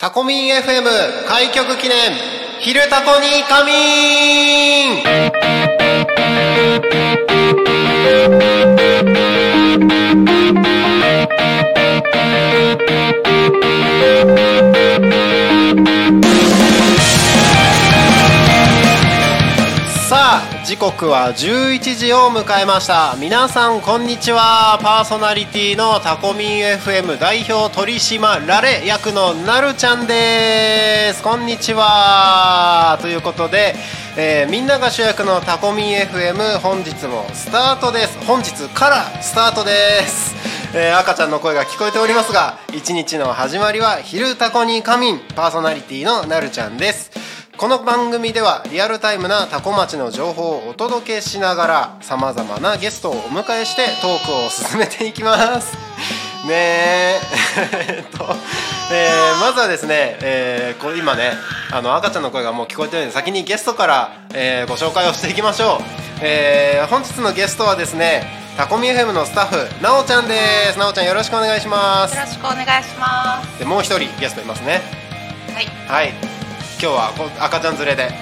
タコミン FM 開局記念昼タコに仮眠時刻は11時を迎えました。皆さんこんにちは。パーソナリティのタコミン FM 代表取締られ役のなるちゃんです。こんにちは。ということで、えーみんなが主役のタコミン FM 本日もスタートです。本日からスタートです。えー赤ちゃんの声が聞こえておりますが一日の始まりは昼タコに仮眠。パーソナリティのなるちゃんです。この番組ではリアルタイムなタコ町の情報をお届けしながらさまざまなゲストをお迎えしてトークを進めていきます。ねえ えっと、えーまずはですね、えーこれ今ねあの赤ちゃんの声がもう聞こえてるので先にゲストから、えーご紹介をしていきましょう、えー本日のゲストはですねタコミ FM のスタッフなおちゃんですなおちゃんよろしくお願いしますよろしくお願いしまでもう一人ゲストいますねす。はい。はい今日はこ赤ちゃん連れで。はい。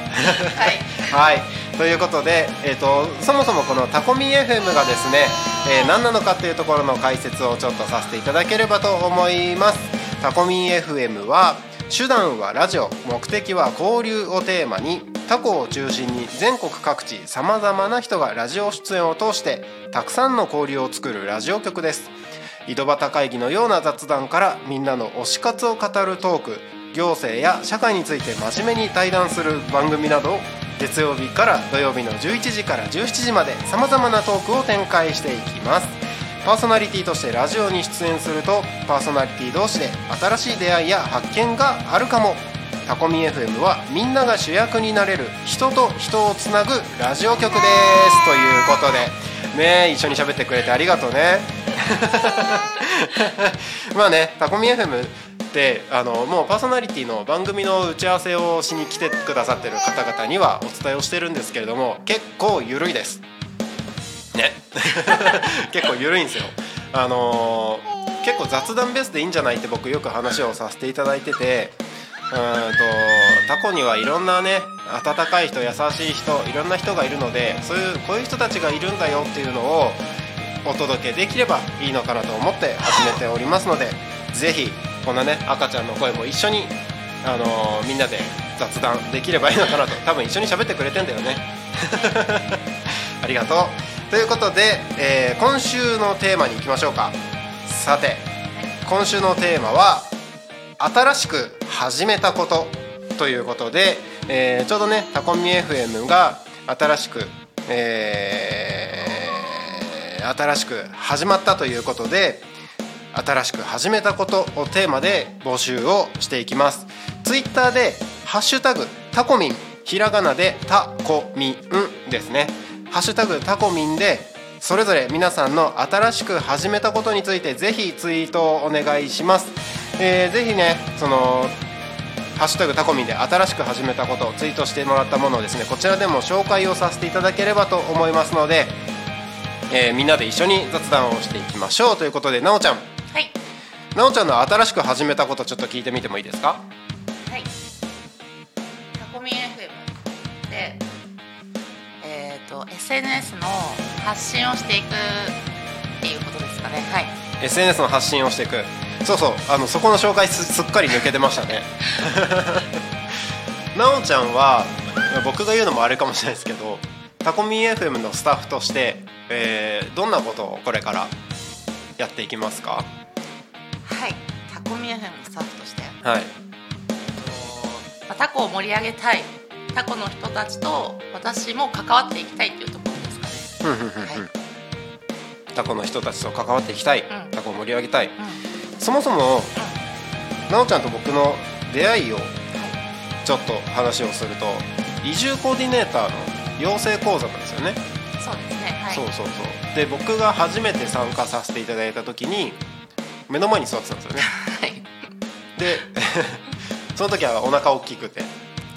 はい、ということで、えー、とそもそもこのタコミ FM がですね、えー何なのかっていうところの解説をちょっとさせていただければと思います。タコミ FM は手段はラジオ目的は交流をテーマにタコを中心に全国各地さまざまな人がラジオ出演を通してたくさんの交流を作るラジオ局です。井戸端会議のような雑談からみんなの推し活を語るトーク行政や社会について真面目に対談する番組など月曜日から土曜日の11時から17時までさまざまなトークを展開していきます。パーソナリティとしてラジオに出演するとパーソナリティ同士で新しい出会いや発見があるかもタコミ FM はみんなが主役になれる人と人をつなぐラジオ局ですということで。ね一緒に喋ってくれてありがとうね。まあねタコミ FM ってあのもうパーソナリティの番組の打ち合わせをしに来てくださってる方々にはお伝えをしてるんですけれども結構緩いです。ね。結構緩いんですよ。あの結構雑談ベースでいいんじゃないって僕よく話をさせていただいててうんとタコにはいろんなね温かい人優しい人いろんな人がいるのでそういうこういう人たちがいるんだよっていうのをお届けできればいいのかなと思って始めておりますのでぜひこんなね赤ちゃんの声も一緒に、あのーみんなで雑談できればいいのかなと。多分一緒に喋ってくれてんだよね。ありがとう。ということで、えー今週のテーマに行きましょうか。さて今週のテーマは新しく始めたことということで、えーちょうどねタコミ FM が新しく、えー新しく始まったということで新しく始めたことをテーマで募集をしていきます。ツイッターで「ハッシュタグタコミン」ひらがなでタコミンですね「ハッシュタグタコミン」でそれぞれ皆さんの新しく始めたことについてぜひツイートをお願いします、えーぜひねそのハッシュタグタコミンで新しく始めたことをツイートしてもらったものをですねこちらでも紹介をさせていただければと思いますので、えーみんなで一緒に雑談をしていきましょうということでなおちゃん。はい。なおちゃんの新しく始めたことちょっと聞いてみてもいいですか？はい。タコミ FM で、えっ、と SNS の発信をしていくっていうことですかね。はい。SNS の発信をしていくそうそうあのそこの紹介すすっかり抜けてましたね なおちゃんは僕が言うのもあれかもしれないですけどタコミ FM のスタッフとして、えーどんなことをこれからやっていきますか？はい。タコミ FM のスタッフとして、はいまあ、タコを盛り上げたい。タコの人たちと私も関わっていきたいっていうところですかね。はいタコの人たちと関わっていきたい、うんタコを盛り上げたいうん。そもそもなおちゃんと僕の出会いをちょっと話をすると移住コーディネーターの養成講座なんですよね、そうですね。はい。そうそうそうで僕が初めて参加させていただいた時に目の前に座ってたんですよねはい。で その時はお腹大きくて、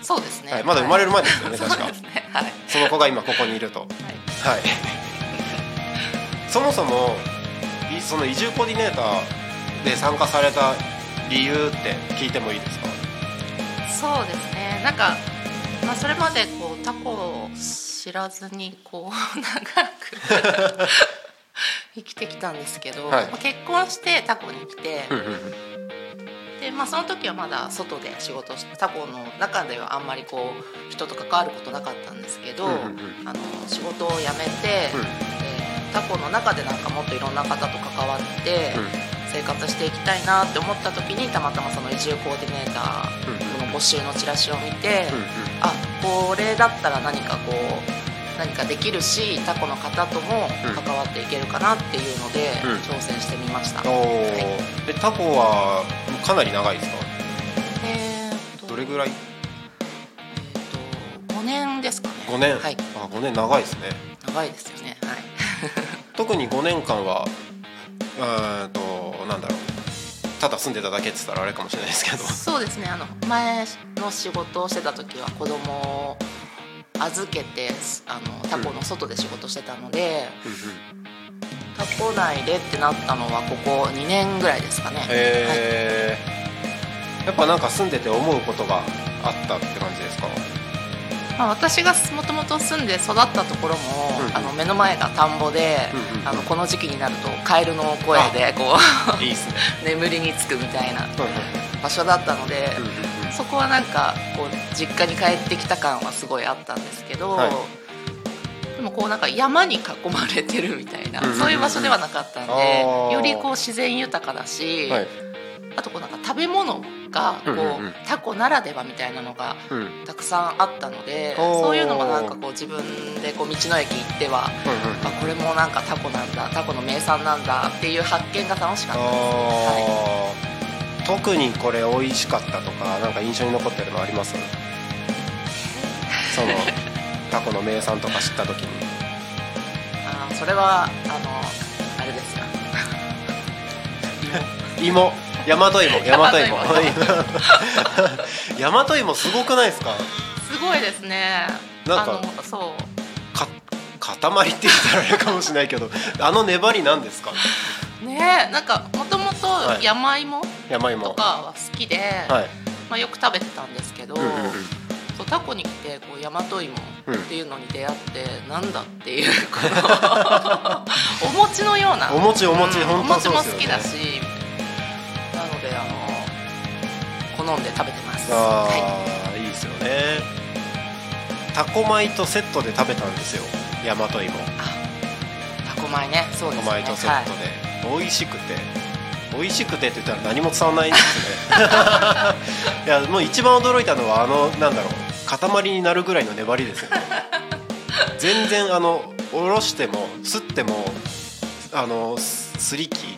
そうですね。はい、まだ生まれる前ですよね、そう確かですね。はい。その子が今ここにいるとはい。はいそもそもいその移住コーディネーターで参加された理由って聞いてもいいですか？そうですねなんか、まあ、それまでこうタコを知らずにこう 長く 生きてきたんですけど、はい。まあ結婚してタコに来て、でまあ、その時はまだ外で仕事をしてタコの中ではあんまりこう人と関わることなかったんですけど、うんうんうん。あの仕事を辞めて、うん。えータコの中でなんかもっといろんな方と関わってうん。生活していきたいなって思った時にたまたまその移住コーディネータうんーの募集のチラシを見て、うんうんあこれだったら何かこう何かできるしタコの方とも関わっていけるかなっていうので、うん。挑戦してみました。おー。でタコはかなり長いですか？えーとどれぐらい？えーと5年ですかね。5年、はい。あ5年長いですね。長いですよね。はい。特に5年間はうーんとなんだろうただ住んでただけって言ったらあれかもしれないですけど。そうですね。あの前の仕事をしてた時は子供を預けてあのタコの外で仕事してたので、タコ内でってなったのはここ2年ぐらいですかね、はい。えーやっぱなんか住んでて思うことがあったって感じですか？まあ、私がもともと住んで育ったところも、うんあの目の前が田んぼで、うんあのこの時期になるとカエルの声でこいいですね。う 眠りにつくみたいな場所だったので、そこはなんかこう実家に帰ってきた感はすごいあったんですけど、はい。でもこうなんか山に囲まれてるみたいな、そういう場所ではなかったんでよりこう自然豊かだし、はいあとこうなんか食べ物がこう、うんうん。うんタコならではみたいなのがうん。たくさんあったのでおー。そういうのもなんかこう自分でこう道の駅行ってはうんうんあこれもなんかタコなんだタコの名産なんだっていう発見が楽しかった。ですね。はい。特にこれ美味しかったとかなんか印象に残ってるのあります？その タコの名産とか知った時に。あーそれはあのあれですよ芋大和芋大和芋大和芋すごくないですか？すごいですね。なんかそう。か塊って言ったらあれかもしれないけど あの粘りなんですか？ねなんかもともとはい。山芋山芋。とかは好きで、はい。まあ、よく食べてたんですけど、うんうんうん。そうタコに来てこう大和芋っていうのに出会って、なんだっていうこの お餅のような。お餅お餅うん本当お餅もそうですよね。好きだしなのであの好んで食べてます。あはあ、い、いですよね。タコ米とセットで食べたんですよ。大和芋。い、タコ米ね。そうですね。米とセッはい。トで、美味しくて。美味しくてって言ったら何も伝わらないんですね。いやもう一番驚いたのはあのなんだろう。塊になるぐらいの粘りですよね。全然あのおろしてもすってもあのすすり器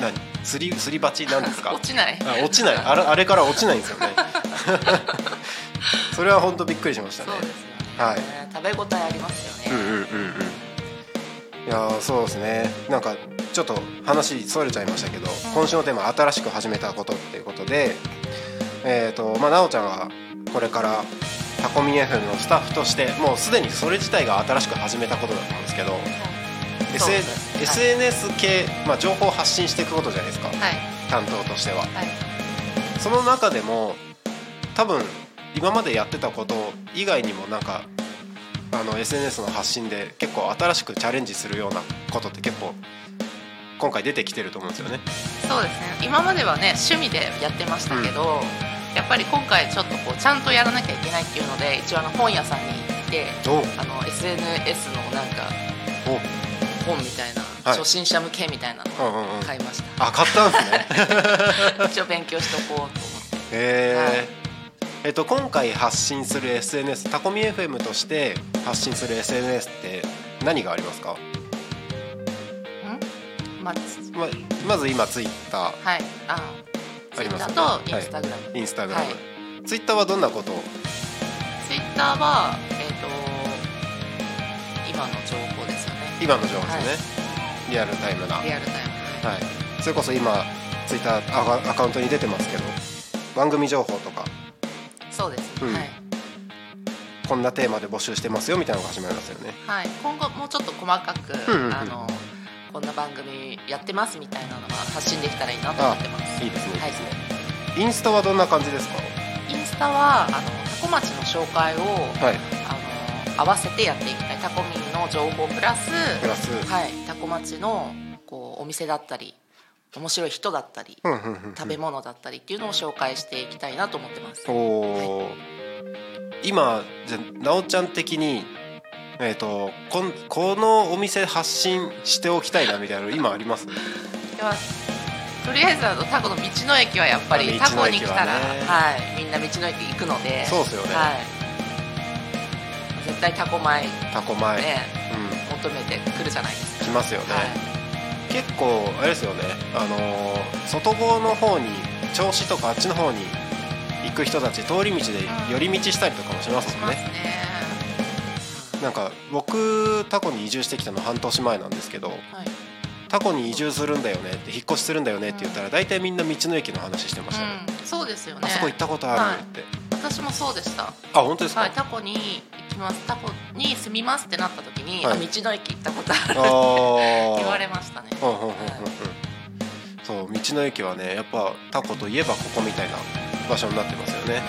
何？すりすり鉢なんですか？落ちない。あ落ちない。あれあれから落ちないんですよね。それは本当びっくりしましたね。ね、はい。食べ応えありますよね、うんうんうんうん。いやーそうですね。なんかちょっと話それちゃいましたけど、今週のテーマ新しく始めたことっていうことでえっ、とまあ奈緒ちゃんはこれからタコミ FM のスタッフとしてもうすでにそれ自体が新しく始めたことだと思うんですけど、S ですはい。SNS 系、まあ、情報を発信していくことじゃないですか。はい。担当としては。はい。その中でも多分今までやってたこと以外にもなんかあの SNS の発信で結構新しくチャレンジするようなことって結構今回出てきてると思うんですよね。そうですね。今まではね趣味でやってましたけど、やっぱり今回ちょっとこうちゃんとやらなきゃいけないっていうので一応あの本屋さんに行ってお。あの SNS のなんかお本みたいな、はい。初心者向けみたいなのうんうんうん。を買いました、あ買ったんですね。一応勉強しておこうと思って。えー。えっと、今回発信する SNS タコミ FM として発信する SNS って何がありますか、ん？まままず今ツイッター。はい。あありますね。とインスタグラム、インスタグラム、はい。ツイッターはどんなこと？をツイッターはえっ、と今の情報今の情報ですね、リアルタイムな、はい、リアルタイム。それこそ今ツイッターアカウントに出てますけど番組情報とか。そうです、うん。はい。こんなテーマで募集してますよみたいなのが始まりますよね。はい、今後もうちょっと細かく、うんうんうん。あのこんな番組やってますみたいなのは発信できたらいいなと思ってます。いいですねい。いはいですね、インスタはどんな感じですか？インスタタはあのタコ町の紹介を、はい。あの合わせてやっていきたい。タコミンの情報プラスプラス。はい、タコ町のこうお店だったり面白い人だったり、うんうんうんうん。食べ物だったりっていうのを紹介していきたいなと思ってます。おお、今じゃあなおちゃん的にえっ、とこんこのお店発信しておきたいなみたいなの今あります？とりあえずあのタコの道の駅はやっぱりあタコに来たら、ねはい、みんな道の駅行くので。そうですよね。はい、絶対タコ米。ねタコ前、求めてくるじゃないですうん、来ますよね、か、はい。結構あれですよね。あのー外房の方に銚子とかあっちの方に行く人たち通り道で寄り道したりとかもしますもんね、しますね。なんか僕タコに移住してきたの半年前なんですけどはいタコに移住するんだよねって引っ越しするんだよねって言ったら大体みんな道の駅の話してましたね、うん、そうですよね。あそこ行ったことあるって、私もそうでした。あ本当ですか、はいタコに行きます。タコに住みますってなった時に、はい。あ道の駅行ったことあるあー。言われましたね。うんうんうんうん。うんそう道の駅はねやっぱタコといえばここみたいな場所になってますよね。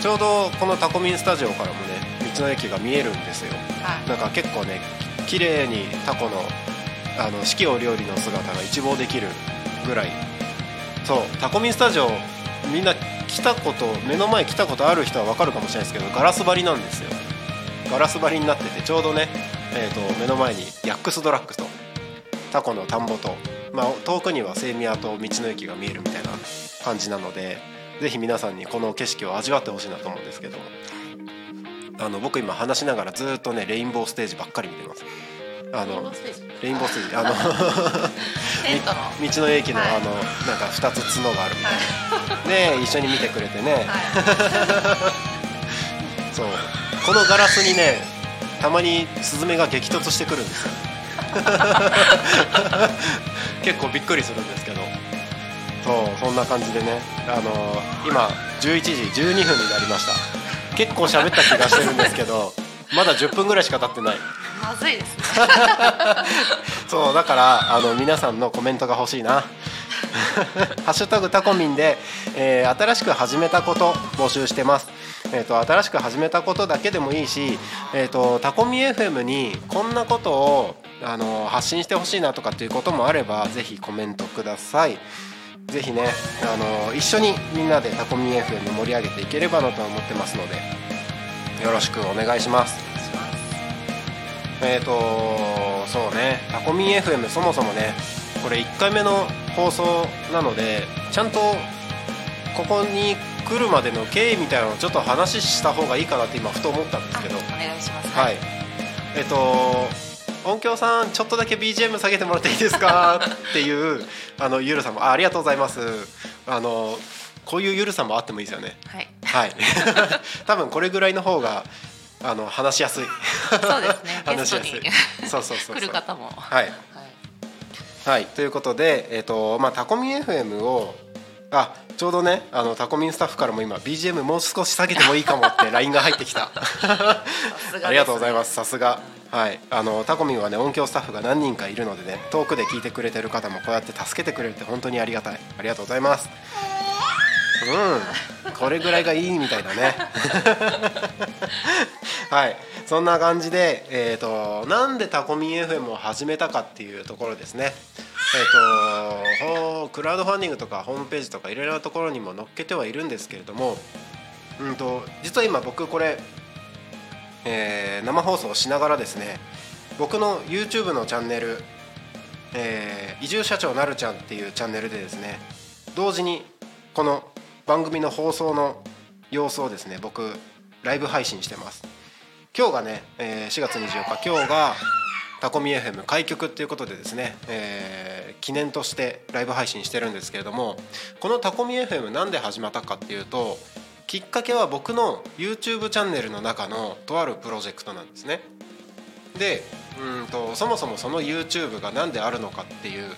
ちょうどこのタコミンスタジオからもね道の駅が見えるんですよ。はい。なんか結構ね綺麗にタコのあの四季折々の姿が一望できるぐらい。そう。タコミンスタジオみんな来たこと目の前来たことある人は分かるかもしれないですけどガラス張りなんですよ。ガラス張りになっててちょうどね、えー、と目の前にヤックスドラッグとタコの田んぼと、まあ、遠くにはセイミヤと道の駅が見えるみたいな感じなのでぜひ皆さんにこの景色を味わってほしいなと思うんですけどあの僕今話しながらずっとねレインボーステージばっかり見てます。あのレインボーステージ。あの 道の駅のはい。あのなんか2つ角があるみたいな。ね一緒に見てくれてね。は そう。このガラスにねたまにスズメが激突してくるんですよ。結構びっくりするんですけど。そうそんな感じでね。あの今11時12分になりました。結構喋った気がしてるんですけどまだ10分ぐらいしか経ってないいまずいですね そうだからあの皆さんのコメントが欲しいな ハッシュタグタコミンで、えー新しく始めたこと募集してます。えー、と新しく始めたことだけでもいいし、えー、とタコミ FM にこんなことをあの発信してほしいなとかっていうこともあればぜひコメントください。ぜひねあの一緒にみんなでタコミ FM 盛り上げていければなと思ってますのでよろしくお願いします。えーとそうねタコミン FM そもそもねこれ1回目の放送なのでちゃんとここに来るまでの経緯みたいなのをちょっと話した方がいいかなって今ふと思ったんですけど。お願いします。はい。えっ、と音響さんちょっとだけ BGM 下げてもらっていいですか？っていうあのゆるさもあありがとうございます。あのこういうゆるさもあってもいいですよね。はい。はい。多分これぐらいの方があの話しやすい。そうですね。ゲ話しやすい。そうそうそうそう。来る方も。はい。はい。はい、ということで、えっとまあ、タコミン FM をあちょうどねあのタコミンスタッフからも今 BGM もう少し下げてもいいかもって LINE が入ってきた。ありがとうございます。さすが。はい。あのタコミンはね音響スタッフが何人かいるのでね遠くで聞いてくれてる方もこうやって助けてくれるって本当にありがたい。ありがとうございますうん。これぐらいがいいみたいだね。はい。そんな感じで、えー、となんでタコミン FM を始めたかっていうところですね。えー、とクラウドファンディングとかホームページとかいろいろなところにも載っけてはいるんですけれども、うん、と実は今僕これ、えー生放送しながらですね僕の YouTube のチャンネル「えー移住社長なるちゃん」っていうチャンネルでですね同時にこの番組の放送の様子をですね僕ライブ配信してます。今日がね、えー4月24日。今日がタコミ FM 開局っていうことでですね、えー記念としてライブ配信してるんですけれどもこのタコミ FM なんで始まったかっていうときっかけは僕の YouTube チャンネルの中のとあるプロジェクトなんですね。でうんとそもそもその YouTube が何であるのかっていう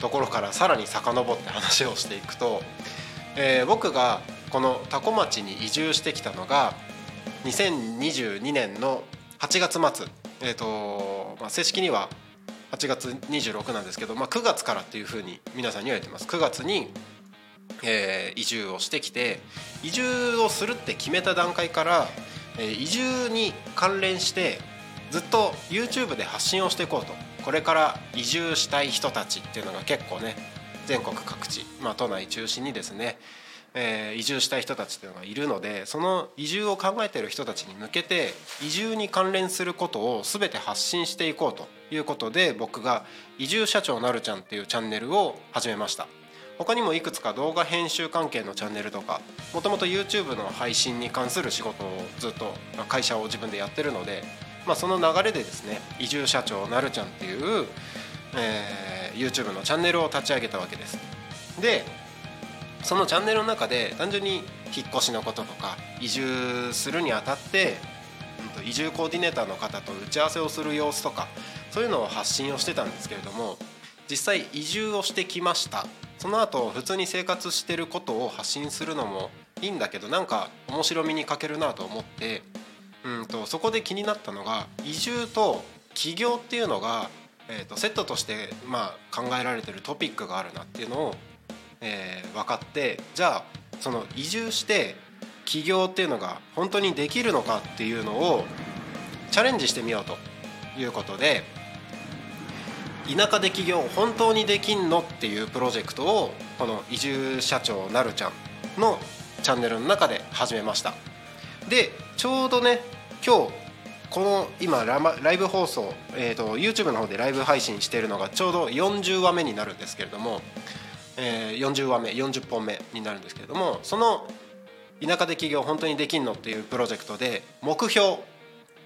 ところからさらに遡って話をしていくと、えー僕がこの多古町に移住してきたのが2022年の8月末、えーとまあ、正式には8月26なんですけど、まあ、9月からっていうふうに皆さんには言ってます。9月にえー移住をしてきて移住をするって決めた段階から、えー移住に関連してずっと YouTube で発信をしていこうと。これから移住したい人たちっていうのが結構ね全国各地、まあ、都内中心にですね、えー移住したい人たちっていうのがいるのでその移住を考えている人たちに向けて移住に関連することを全て発信していこうということで僕が「移住社長なるちゃん」っていうチャンネルを始めました。他にもいくつか動画編集関係のチャンネルとかもともと YouTube の配信に関する仕事をずっと会社を自分でやってるので、まあ、その流れでですね移住社長なるちゃんっていう、えー YouTube のチャンネルを立ち上げたわけです。でそのチャンネルの中で単純に引っ越しのこととか移住するにあたってうんと移住コーディネーターの方と打ち合わせをする様子とかそういうのを発信をしてたんですけれども実際移住をしてきました。その後普通に生活してることを発信するのもいいんだけどなんか面白みに欠けるなと思ってうんとそこで気になったのが移住と起業っていうのが、えー、とセットとして、まあ、考えられてるトピックがあるなっていうのを、えー分かってじゃあその移住して起業っていうのが本当にできるのかっていうのをチャレンジしてみようということで田舎で起業本当にできんのっていうプロジェクトをこの移住社長なるちゃんのチャンネルの中で始めました。でちょうどね今日この今ライブ放送、えー、と YouTube の方でライブ配信しているのがちょうど40話目になるんですけれども、えー40話目40本目になるんですけれどもその田舎で起業本当にできんのっていうプロジェクトで目標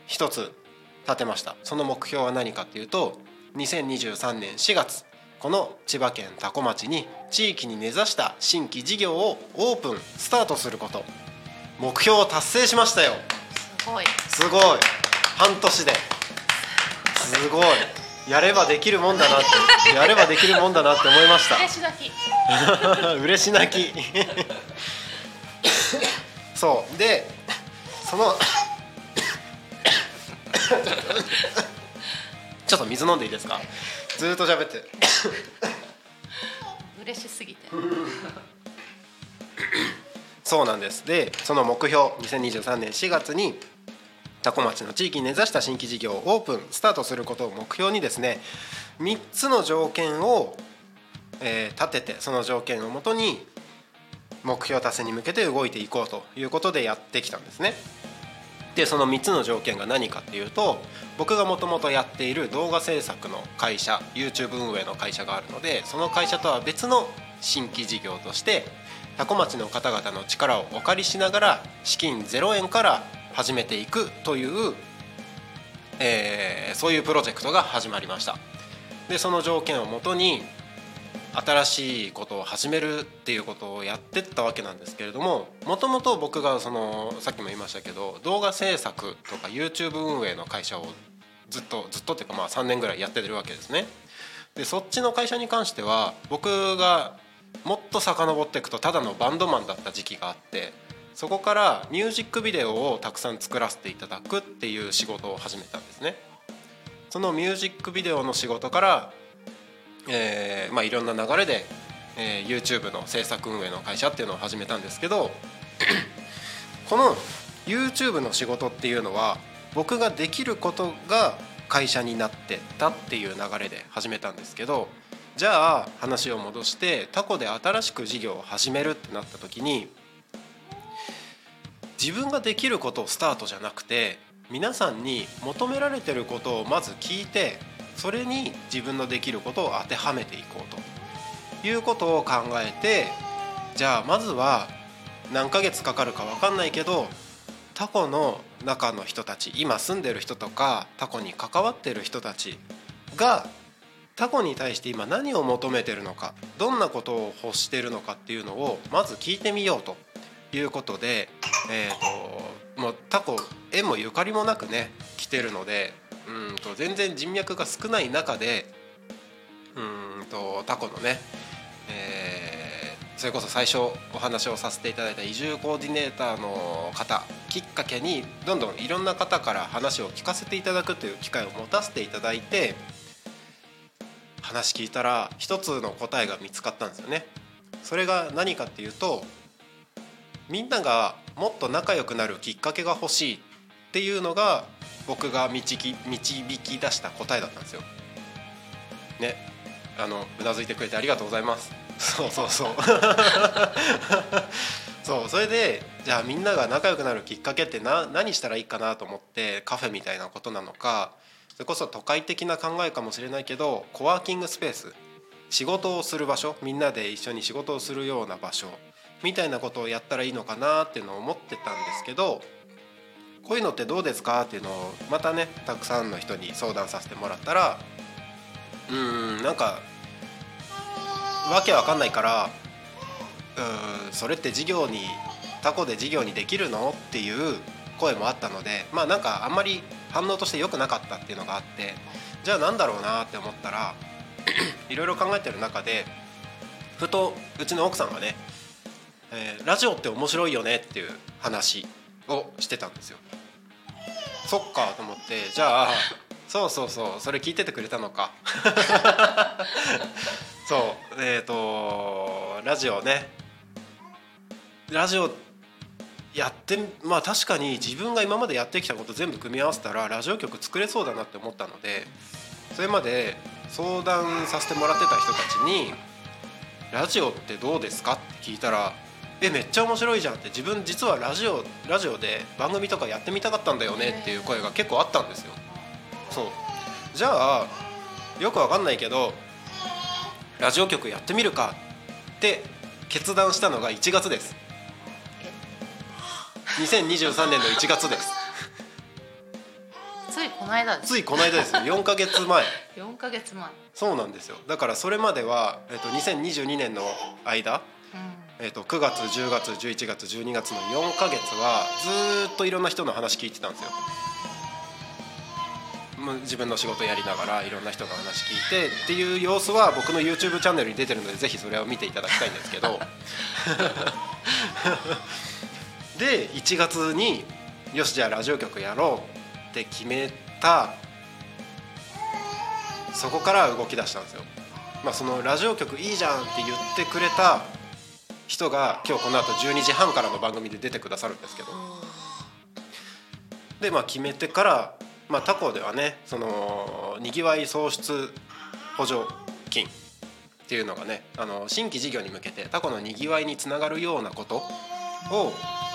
一つ立てました。その目標は何かっていうと2023年4月この千葉県多古町に地域に根ざした新規事業をオープンスタートすること。目標を達成しましたよ。すごい。すごい半年で。すごい。やればできるもんだなってやればできるもんだなって思いました。嬉し泣き。嬉し泣き。そう。でそのちょっと水飲んでいいですか？ずーっと喋って。嬉しすぎて。そうなんです。でその目標2023年4月に多古町の地域に根ざした新規事業をオープンスタートすることを目標にですね3つの条件を、えー立ててその条件をもとに目標達成に向けて動いていこうということでやってきたんですね。でその3つの条件が何かっていうと僕がもともとやっている動画制作の会社 YouTube 運営の会社があるのでその会社とは別の新規事業として多古町の方々の力をお借りしながら資金0円から始めていくという、えーそういうプロジェクトが始まりましたでその条件をもとに新しいことを始めるっていうことをやってったわけなんですけれどももともと僕がそのさっきも言いましたけど動画制作とか YouTube 運営の会社をずっとずっとっていうかまあ3年ぐらいやってるわけですね。でそっちの会社に関しては僕がもっと遡っていくとただのバンドマンだった時期があってそこからミュージックビデオをたくさん作らせていただくっていう仕事を始めたんですね。そのミュージックビデオの仕事からえーまあ、いろんな流れで、えー YouTube の制作運営の会社っていうのを始めたんですけど この YouTube の仕事っていうのは僕ができることが会社になってたっていう流れで始めたんですけどじゃあ話を戻してタコで新しく事業を始めるってなった時に自分ができることをスタートじゃなくて皆さんに求められてることをまず聞いてそれに自分のできることを当てはめていこうと。いうことを考えてじゃあまずは何ヶ月かかるか分かんないけどタコの中の人たち今住んでる人とかタコに関わってる人たちがタコに対して今何を求めてるのかどんなことを欲してるのかっていうのをまず聞いてみようと。いうことで、えー、ともうタコ縁もゆかりもなくね来てるのでうんと全然人脈が少ない中でうんとタコのね、えーそれこそ最初お話をさせていただいた移住コーディネーターの方きっかけにどんどんいろんな方から話を聞かせていただくという機会を持たせていただいて話聞いたら一つの答えが見つかったんですよね。それが何かっていうとみんながもっと仲良くなるきっかけが欲しいっていうのが僕が導き導き出した答えだったんですよ。ね。あのうなずいてくれてありがとうございます。そうそうそう。そうそれでじゃあみんなが仲良くなるきっかけってな何したらいいかなと思ってカフェみたいなことなのかそれこそ都会的な考えかもしれないけどコワーキングスペース。仕事をする場所。みんなで一緒に仕事をするような場所。みたいなことをやったらいいのかなっていうのを思ってたんですけどこういうのってどうですかっていうのをまたねたくさんの人に相談させてもらったらうんなんかわけわかんないからうんそれって事業にタコで事業にできるのっていう声もあったのでまあなんかあんまり反応として良くなかったっていうのがあってじゃあなんだろうなって思ったら いろいろ考えてる中でふとうちの奥さんがね、えーラジオって面白いよねっていう話をしてたんですよ。そっかと思ってじゃあそうそうそうそれ聞いててくれたのか そうえっ、とラジオねラジオやってまあ確かに自分が今までやってきたこと全部組み合わせたらラジオ局作れそうだなって思ったのでそれまで相談させてもらってた人たちに「ラジオってどうですか?」って聞いたら「えめっちゃ面白いじゃん」って自分実はラジオラジオで番組とかやってみたかったんだよねっていう声が結構あったんですよ。そう。じゃあよくわかんないけどラジオ局やってみるかって決断したのが1月です。2023年の1月です。ついこの間です。ついこの間ですよ。4ヶ月前。4ヶ月前。そうなんですよ。だからそれまでは、えっと、2022年の間、うんえっと、9月10月11月12月の4ヶ月はずーっといろんな人の話聞いてたんですよ。もう自分の仕事やりながらいろんな人の話聞いてっていう様子は僕の YouTube チャンネルに出てるのでぜひそれを見ていただきたいんですけど。で1月によしじゃあラジオ局やろうって決めた。そこから動き出したんですよ。まあ、そのラジオ局いいじゃんって言ってくれた人が今日この後12時半からの番組で出てくださるんですけど。でまあ決めてから、まあ、他校ではねそのにぎわい創出補助金っていうのがねあの新規事業に向けて他校のにぎわいにつながるようなことを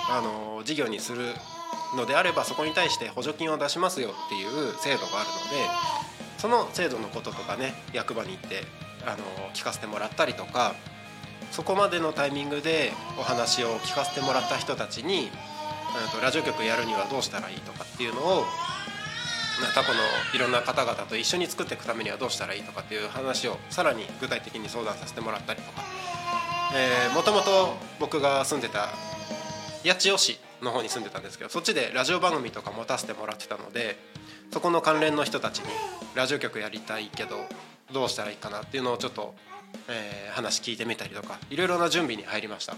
あの事業にするのであればそこに対して補助金を出しますよっていう制度があるのでその制度のこととかね役場に行ってあの聞かせてもらったりとかそこまでのタイミングでお話を聞かせてもらった人たちにとラジオ局やるにはどうしたらいいとかっていうのをまあタコのいろんな方々と一緒に作っていくためにはどうしたらいいとかっていう話をさらに具体的に相談させてもらったりとか。もともと僕が住んでた八千代市の方に住んでたんですけどそっちでラジオ番組とか持たせてもらってたのでそこの関連の人たちにラジオ局やりたいけどどうしたらいいかなっていうのをちょっと、えー話聞いてみたりとかいろいろな準備に入りました。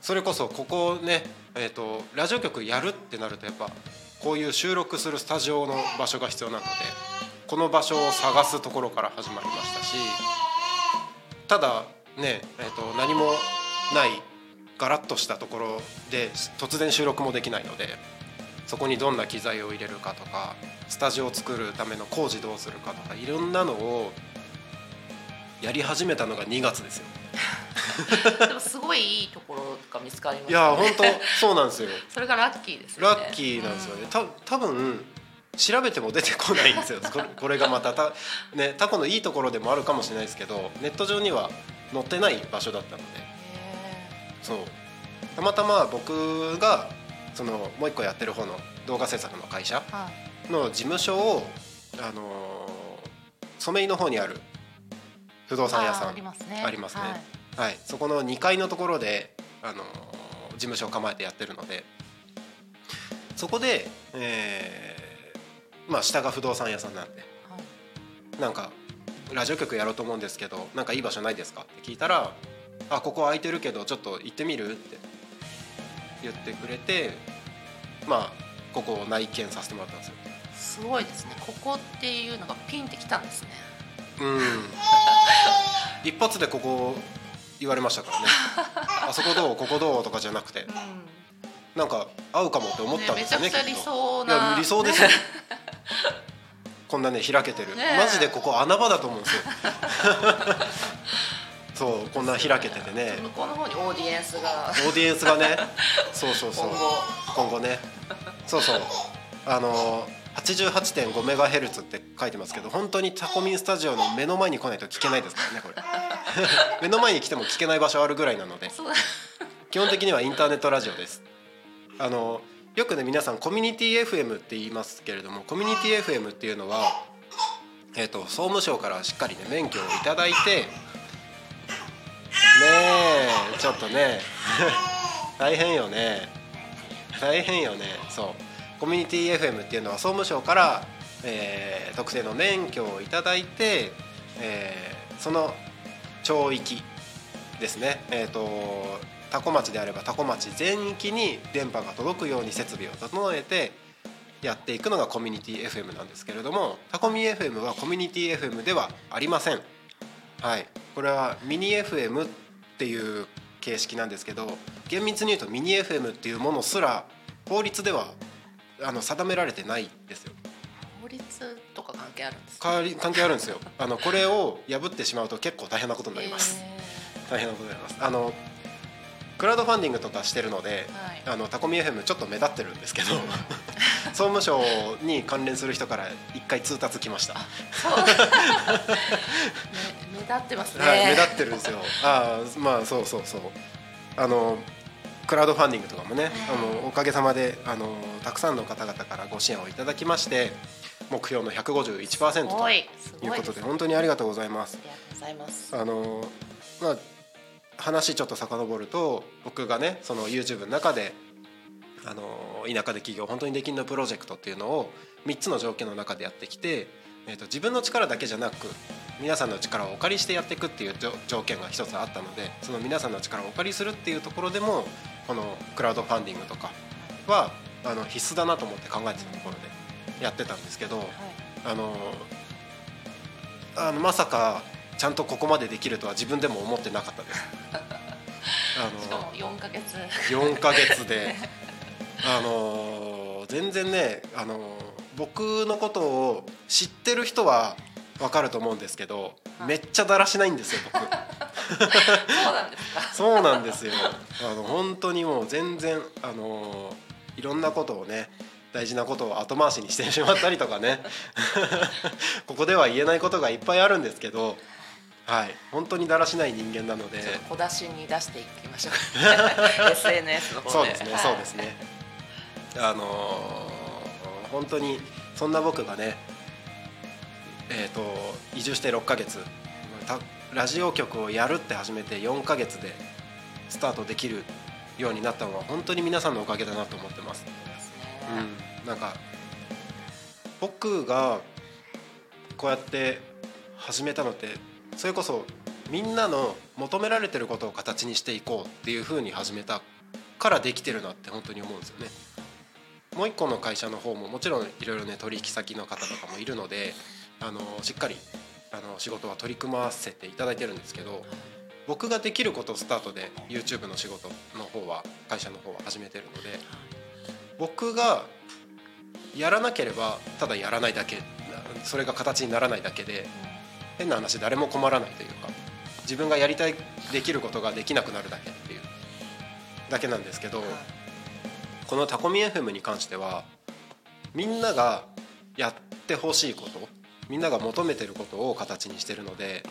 それこそここね、えー、とラジオ局やるってなるとやっぱこういう収録するスタジオの場所が必要なのでこの場所を探すところから始まりましたしただね、えー、と何もないガラッとしたところで突然収録もできないのでそこにどんな機材を入れるかとかスタジオを作るための工事どうするかとかいろんなのをやり始めたのが2月ですよ。でもすごいいいところが見つかりまいしたねや本当そうなんですよ。それがラッキーですよねラッキーなんですよね。た多分調べても出てこないんですよ。こ れこれがまたたねタコのいいところでもあるかもしれないですけど、ネット上には載ってない場所だったので、そうたまたま僕がそのもう一個やってる方の動画制作の会社の事務所をあのー染井の方にある不動産屋さんありますね。ありますね。はい。はい、そこの2階のところで、あのー事務所を構えてやってるのでそこで、えーまあ下が不動産屋さんなんではい。なんかラジオ局やろうと思うんですけどなんかいい場所ないですかって聞いたら「あここ空いてるけどちょっと行ってみる?」って言ってくれてまあここを内見させてもらったんですよ。すごいですね。ここっていうのがピンってきたんですね。うん 一発でここ言われましたからね。あそこどう？ここどう？とかじゃなくて。なんか合うかもって思ったんですよねね理想な。理想ですよ、こんなね開けてる、ね。えマジでここ穴場だと思うんですよ。そうこんな開けててね。向こうの方にオーディエンスが。オーディエンスがね。そうそうそう。今後。今後ね。そうそう。あの 88.5MHz って書いてますけど本当にタコミンスタジオの目の前に来ないと聞けないですからねこれ。目の前に来ても聞けない場所あるぐらいなので基本的にはインターネットラジオです。あのよくね皆さんコミュニティ FM って言いますけれどもコミュニティ FM っていうのは、えー、と総務省からしっかりね免許をいただいてねえちょっとね 大変よね。大変よね。そうコミュニティ FM っていうのは総務省から、えー特定の免許をいただいて、えーその町域ですね。えっ、と多古町であれば多古町全域に電波が届くように設備を整えてやっていくのがコミュニティ FM なんですけれどもタコミ FM はコミュニティ FM ではありません。はい。これはミニ FM っていう形式なんですけど厳密に言うとミニ FM っていうものすら法律ではあの定められてないんですよ。法律とか関係あるんですか？関係あるんですよ。あのこれを破ってしまうと結構大変なことになります、大変なことになります。あのクラウドファンディングとかしてるので、はい。あのタコミ FM ちょっと目立ってるんですけど 総務省に関連する人から一回通達来ました、目立ってますね、はい、目立ってるんですよ。ああまあそうそうそう。あのクラウドファンディングとかもね、あのおかげさまであのたくさんの方々からご支援をいただきまして目標の151%すごということで本当にありがとうございます。ありがとうございます。あのまあ話ちょっと遡ると僕がねその YouTube の中であの田舎で起業本当にできるのプロジェクトっていうのを3つの条件の中でやってきて、えー、と自分の力だけじゃなく皆さんの力をお借りしてやっていくっていう条条件が一つあったのでその皆さんの力をお借りするっていうところでもこのクラウドファンディングとかはあの必須だなと思って考えてたところでやってたんですけど、あのあのまさかちゃんとここまでできるとは自分でも思ってなかったです。あの4ヶ月。4ヶ月で。あの全然ねあの僕のことを知ってる人はわかると思うんですけどめっちゃだらしないんですよ僕。そうなんですか。そうなんですよ。あの本当にもう全然あのいろんなことをね大事なことを後回しにしてしまったりとかね。ここでは言えないことがいっぱいあるんですけどはい。本当にだらしない人間なので。小出しに出していきましょう。SNS の方で。そうですね、はい。そうですね。あのー本当にそんな僕がねえー、と移住して6ヶ月たラジオ局をやるって始めて4ヶ月でスタートできるようになったのは本当に皆さんのおかげだなと思ってます。そうん、なんか僕がこうやって始めたのってそれこそみんなの求められてることを形にしていこうっていうふうに始めたからできてるなって本当に思うんですよね。もう一個の会社の方ももちろんいろいろね取引先の方とかもいるのであのしっかりあの仕事は取り組ませていただいてるんですけど僕ができることをスタートで YouTube の仕事の方は会社の方は始めてるので僕がやらなければただやらないだけそれが形にならないだけで変な話誰も困らないというか自分がやりたいできることができなくなるだけっていうだけなんですけどこのタコミ FM に関してはみんながやってほしいことみんなが求めてることを形にしてるので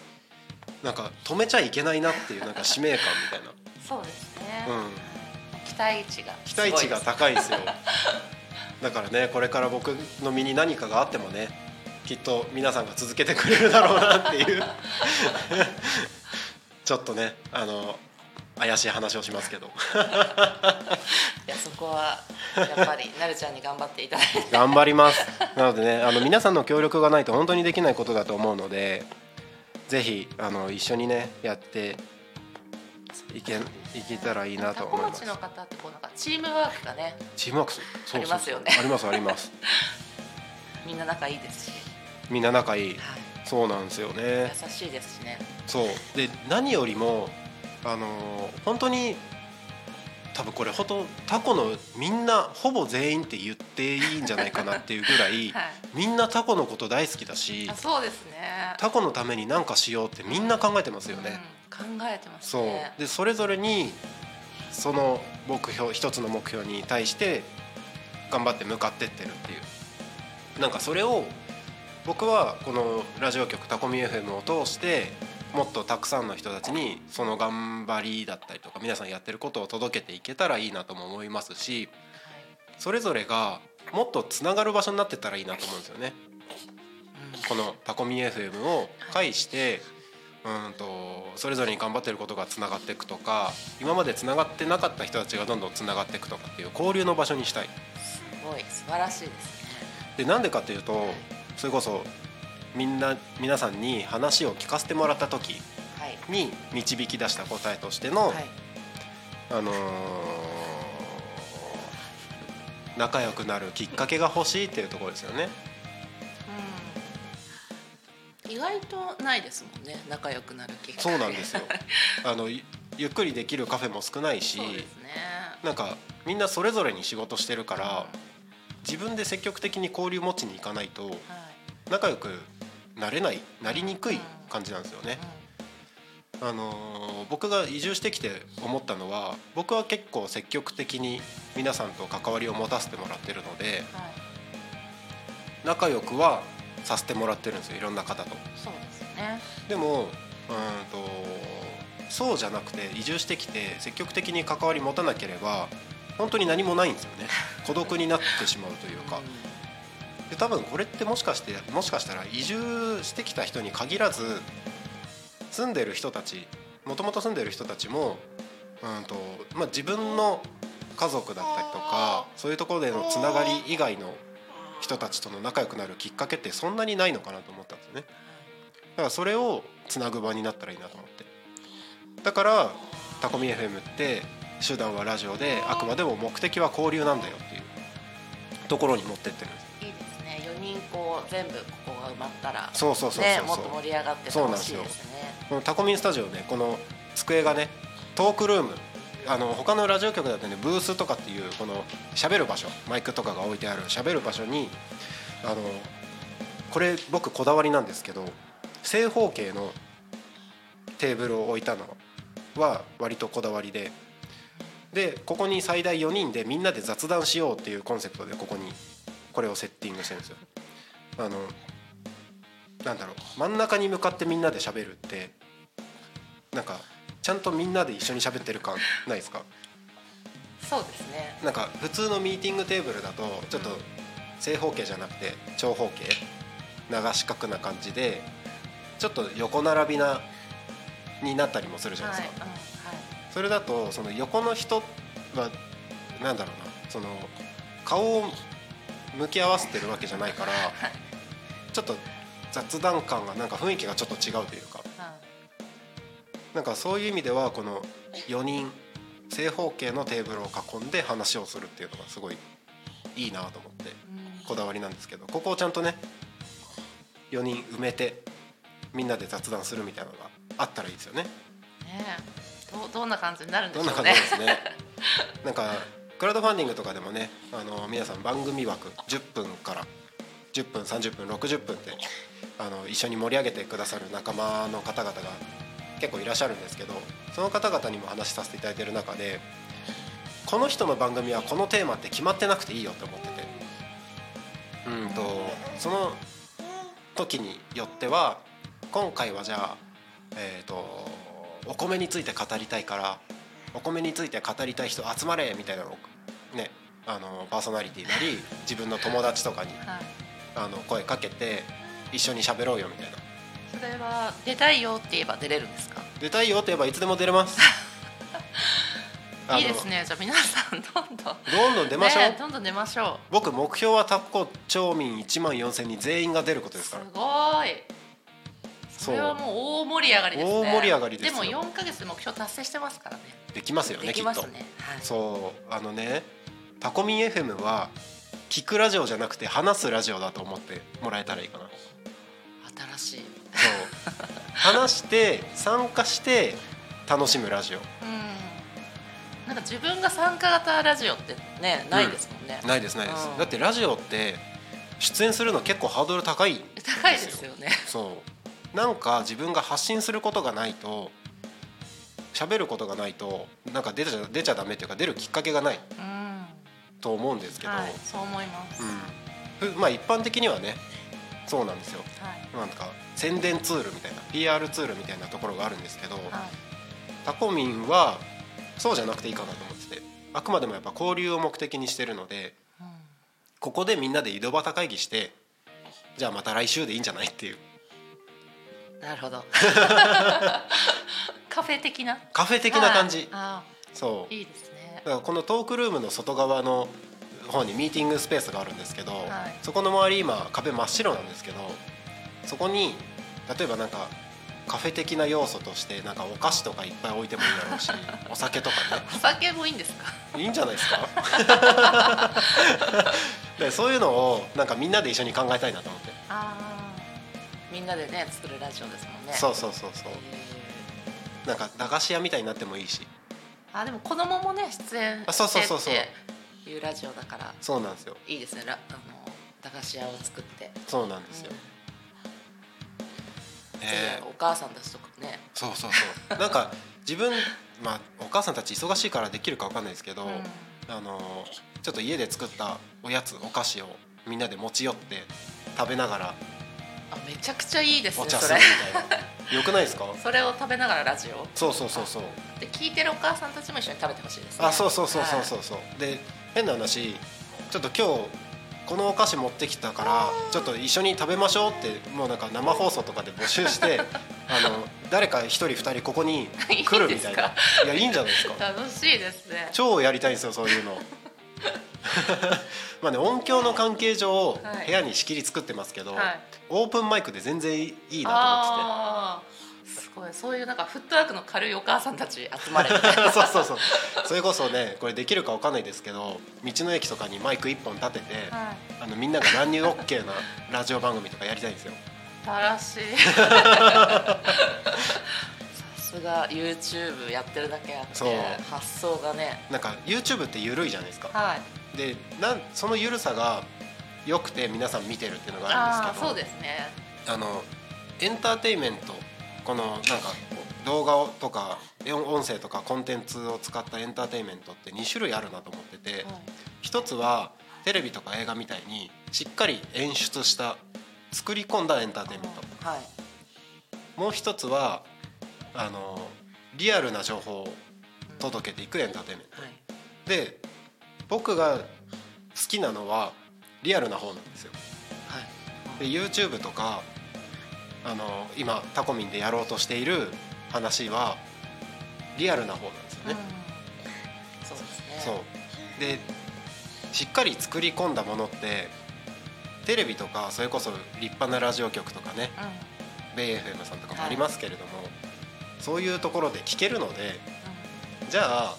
なんか止めちゃいけないなっていうなんか使命感みたいな、そうですね、うん、期待値が期待値が高いんですよ。だからねこれから僕の身に何かがあってもねきっと皆さんが続けてくれるだろうなっていう。ちょっとねあの怪しい話をしますけど。いやそこはやっぱりなるちゃんに頑張っていただいて。頑張ります。なのでねあの皆さんの協力がないと本当にできないことだと思うのでぜひあの一緒にねやっていけいけたらいいなと思います。町の方ってこうなんかチームワークがねチームワークありますよね。ありますあります。みんな仲いいですし、みんな仲いい。はい、そうなんですよね。優しいですしね。そう。で何よりもあの本当に多分これ本当タコのみんなほぼ全員って言っていいんじゃないかなっていうぐらい、はい。みんなタコのこと大好きだしあそうですね。タコのために何かしようってみんな考えてますよね。うん、考えてますそう。ねでそれぞれにその目標一つの目標に対して頑張って向かってってるっていう。なんかそれを僕はこのラジオ局タコミ FM を通してもっとたくさんの人たちにその頑張りだったりとか皆さんやってることを届けていけたらいいなとも思いますしそれぞれがもっとつながる場所になってったらいいなと思うんですよね。このタコミ FM を介して、うんとそれぞれに頑張ってることがつながっていくとか今までつながってなかった人たちがどんどんつながっていくとかっていう交流の場所にしたい。すごい素晴らしいですねでなんでかっていうとそれこそみんな皆さんに話を聞かせてもらった時はい。に導き出した答えとしての、はい。あのー仲良くなるきっかけが欲しいっていうところですよね。うん、意外とないですもんね仲良くなるきっかけ。そうなんですよ。あのゆゆっくりできるカフェも少ないし、ね。なんかみんなそれぞれに仕事してるからは自分で積極的に交流持ちに行かないとい。仲良くなれないなりにくい感じなんですよね。あのー僕が移住してきて思ったのは僕は結構積極的に皆さんと関わりを持たせてもらってるのでうんはい仲良くはさせてもらってるんですよいろんな方と。そうですねでもうんとそうじゃなくて移住してきて積極的に関わり持たなければ本当に何もないんですよね孤独になってしまうというかで多分これってもしかしてもしかしたら移住してきた人に限らず住んでる人たちもともと住んでる人たちもうんと、まあ、自分の家族だったりとかそういうところでのつながり以外の人たちとの仲良くなるきっかけってそんなにないのかなと思ったんですよね。だからそれをつなぐ場になったらいいなと思ってだからタコミ FM って手段はラジオであくまでも目的は交流なんだよっていうところに持ってってるんですこう全部ここが埋まったらそうそうそうねもっと盛り上がって楽しいですね。このタコミンスタジオねこの机がねトークルーム。あの他のラジオ局だとねブースとかっていうこの喋る場所マイクとかが置いてある喋る場所にあのこれ僕こだわりなんですけど正方形のテーブルを置いたのは割とこだわりで。でここに最大4人でみんなで雑談しようっていうコンセプトでここにこれをセッティングしてるんですよ。あのなんだろう真ん中に向かってみんなで喋るってなんかちゃんとみんなで一緒に喋ってる感ないですか？そうですね。なんか普通のミーティングテーブルだとちょっと正方形じゃなくて長方形長四角な感じでちょっと横並びなになったりもするじゃないですか、はいうんはい。それだとその横の人はなんだろうなその顔を向き合わせてるわけじゃないからちょっと雑談感がなんか雰囲気がちょっと違うというか。なんかそういう意味ではこの4人正方形のテーブルを囲んで話をするっていうのがすごいいいなと思ってうん。こだわりなんですけどここをちゃんとね4人埋めてみんなで雑談するみたいなのがあったらいいですよね。ねえ。どどんな感じになるんでどしょうね。んな感じですね。なんかクラウドファンディングとかでもねあの皆さん番組枠10分から10分30分60分ってあの一緒に盛り上げてくださる仲間の方々が結構いらっしゃるんですけどその方々にも話しさせていただいてる中でこの人の番組はこのテーマって決まってなくていいよって思ってて。うんとその時によっては今回はじゃあえっ、とお米について語りたいからお米について語りたい人集まれみたいなのねあのパーソナリティなり自分の友達とかにあの声かけて一緒に喋ろうよみたいな。それは出たいよって言えば出れるんですか？出たいよって言えばいつでも出れます。いいですね。じゃあ皆さんどんどん。どんどん出ましょう、ねどんどん出ましょ僕目標はタコ町民1万4000に全員が出ることうですから。すごい。それはもう大盛り上がりですね。大盛り上がりですよ。でも4か月で目標達成してますからね。できますよねできっときますねはい。そう。あのねタコミン FM は聞くラジオじゃなくて話すラジオだと思ってもらえたらいいかな。新しい。そう。話して参加して楽しむラジオ。うん。なんか自分が参加型ラジオってねないですもんね、ないですないです、うん。だってラジオって出演するの結構ハードル高い高いですよね。そう。なんか自分が発信することがないと喋ることがないとなんか出ちゃ出ちゃダメっていうか出るきっかけがない。うんと思うんですけど、はいそう思います、うん、ふまあ一般的にはねそうなんですよ。はい。なんか宣伝ツールみたいな PR ツールみたいなところがあるんですけど、はい。タコミンはそうじゃなくていいかなと思っててあくまでもやっぱ交流を目的にしてるのでうん。ここでみんなで井戸端会議してじゃあまた来週でいいんじゃないっていう。なるほど。カフェ的な？カフェ的な感じ、あそう。ーいいですねだからこのトークルームの外側の方にミーティングスペースがあるんですけど、い。そこの周り今壁真っ白なんですけどそこに例えばなんかカフェ的な要素としてなんかお菓子とかいっぱい置いてもいいだろうし お酒とかね。お酒もいいんですか？いいんじゃないですか？でそういうのをなんかみんなで一緒に考えたいなと思って、ああみんなでね作るラジオですもんね。そうそうそうそう。へなんか駄菓子屋みたいになってもいいし。ーあでも子供もね出演あそうそうそうそう。してっていうラジオだから。そうなんですよ。いいですね。ラあの駄菓子屋を作って、そうなんですよ、うん。え。ぜひお母さんたちとかね、そうそうそう。なんか自分まあお母さんたち忙しいからできるかわかんないですけど、うん。あのちょっと家で作ったおやつお菓子をみんなで持ち寄って食べながらあめちゃくちゃいいですおねそれ。茶するみたいなよくないですか？それを食べながらラジオ？そうそうそうそう。で聞いてるお母さんたちも一緒に食べてほしいですね。あそうそうそうそうそうそう。で変な話ちょっと今日このお菓子持ってきたからちょっと一緒に食べましょうってもうなんか生放送とかで募集して あの誰か一人二人ここに来るみたいな。いやいいんじゃないですか？楽しいですね。超やりたいんですよそういうの まあね音響の関係上、はい。部屋に仕切り作ってますけど、はい。オープンマイクで全然いいなと思あー。すごい。そういうなんかフットワークの軽いお母さんたち集まれ そうそうそう。それこそねこれできるかわかんないですけど道の駅とかにマイク1本立てて、はい。あのみんなが乱入 OK なラジオ番組とかやりたいんですよ。楽しい さすが YouTube やってるだけあって発想がね。なんか YouTube って緩いじゃないですか。はい。でなんその緩さが良くて皆さん見てるっていうのがあるんですけど。そうですね。あのエンターテインメントこのなんか動画とか音声とかコンテンツを使ったエンターテインメントって2種類あるなと思ってて、はい。一つはテレビとか映画みたいにしっかり演出した作り込んだエンターテインメント。はい。もう一つはあのリアルな情報を届けていくエンターテインメント。はい。で僕が好きなのはリアルな方なんですよ。はい。で YouTube とかあの今タコミンでやろうとしている話はリアルな方なんですよね、うん。そうですね。そう。でしっかり作り込んだものってテレビとかそれこそ立派なラジオ局とかねうん。ベイ FM さんとかもありますけれども、そういうところで聞けるのでじゃあ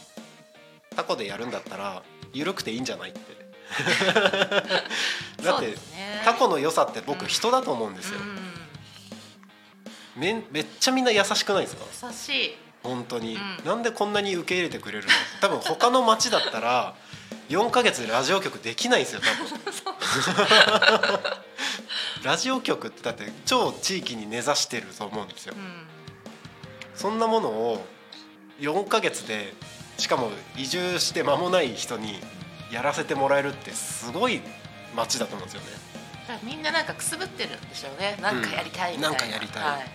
タコでやるんだったら緩くていいんじゃないって。だって、ね。タコの良さって僕うん人だと思うんですよ、うんめんめっちゃみんな優しくないですか？優しい。本当に、うん。なんでこんなに受け入れてくれるの？多分他の町だったら4ヶ月でラジオ局できないんですよ多分。ラジオ局ってだって超地域に根ざしてると思うんですよ。うんそんなものを4ヶ月でしかも移住して間もない人にやらせてもらえるってすごい町だと思うんですよね。だからみんななんかくすぶってるんでしょうねなんかやりたいみたいな、なんかやりたい。はい。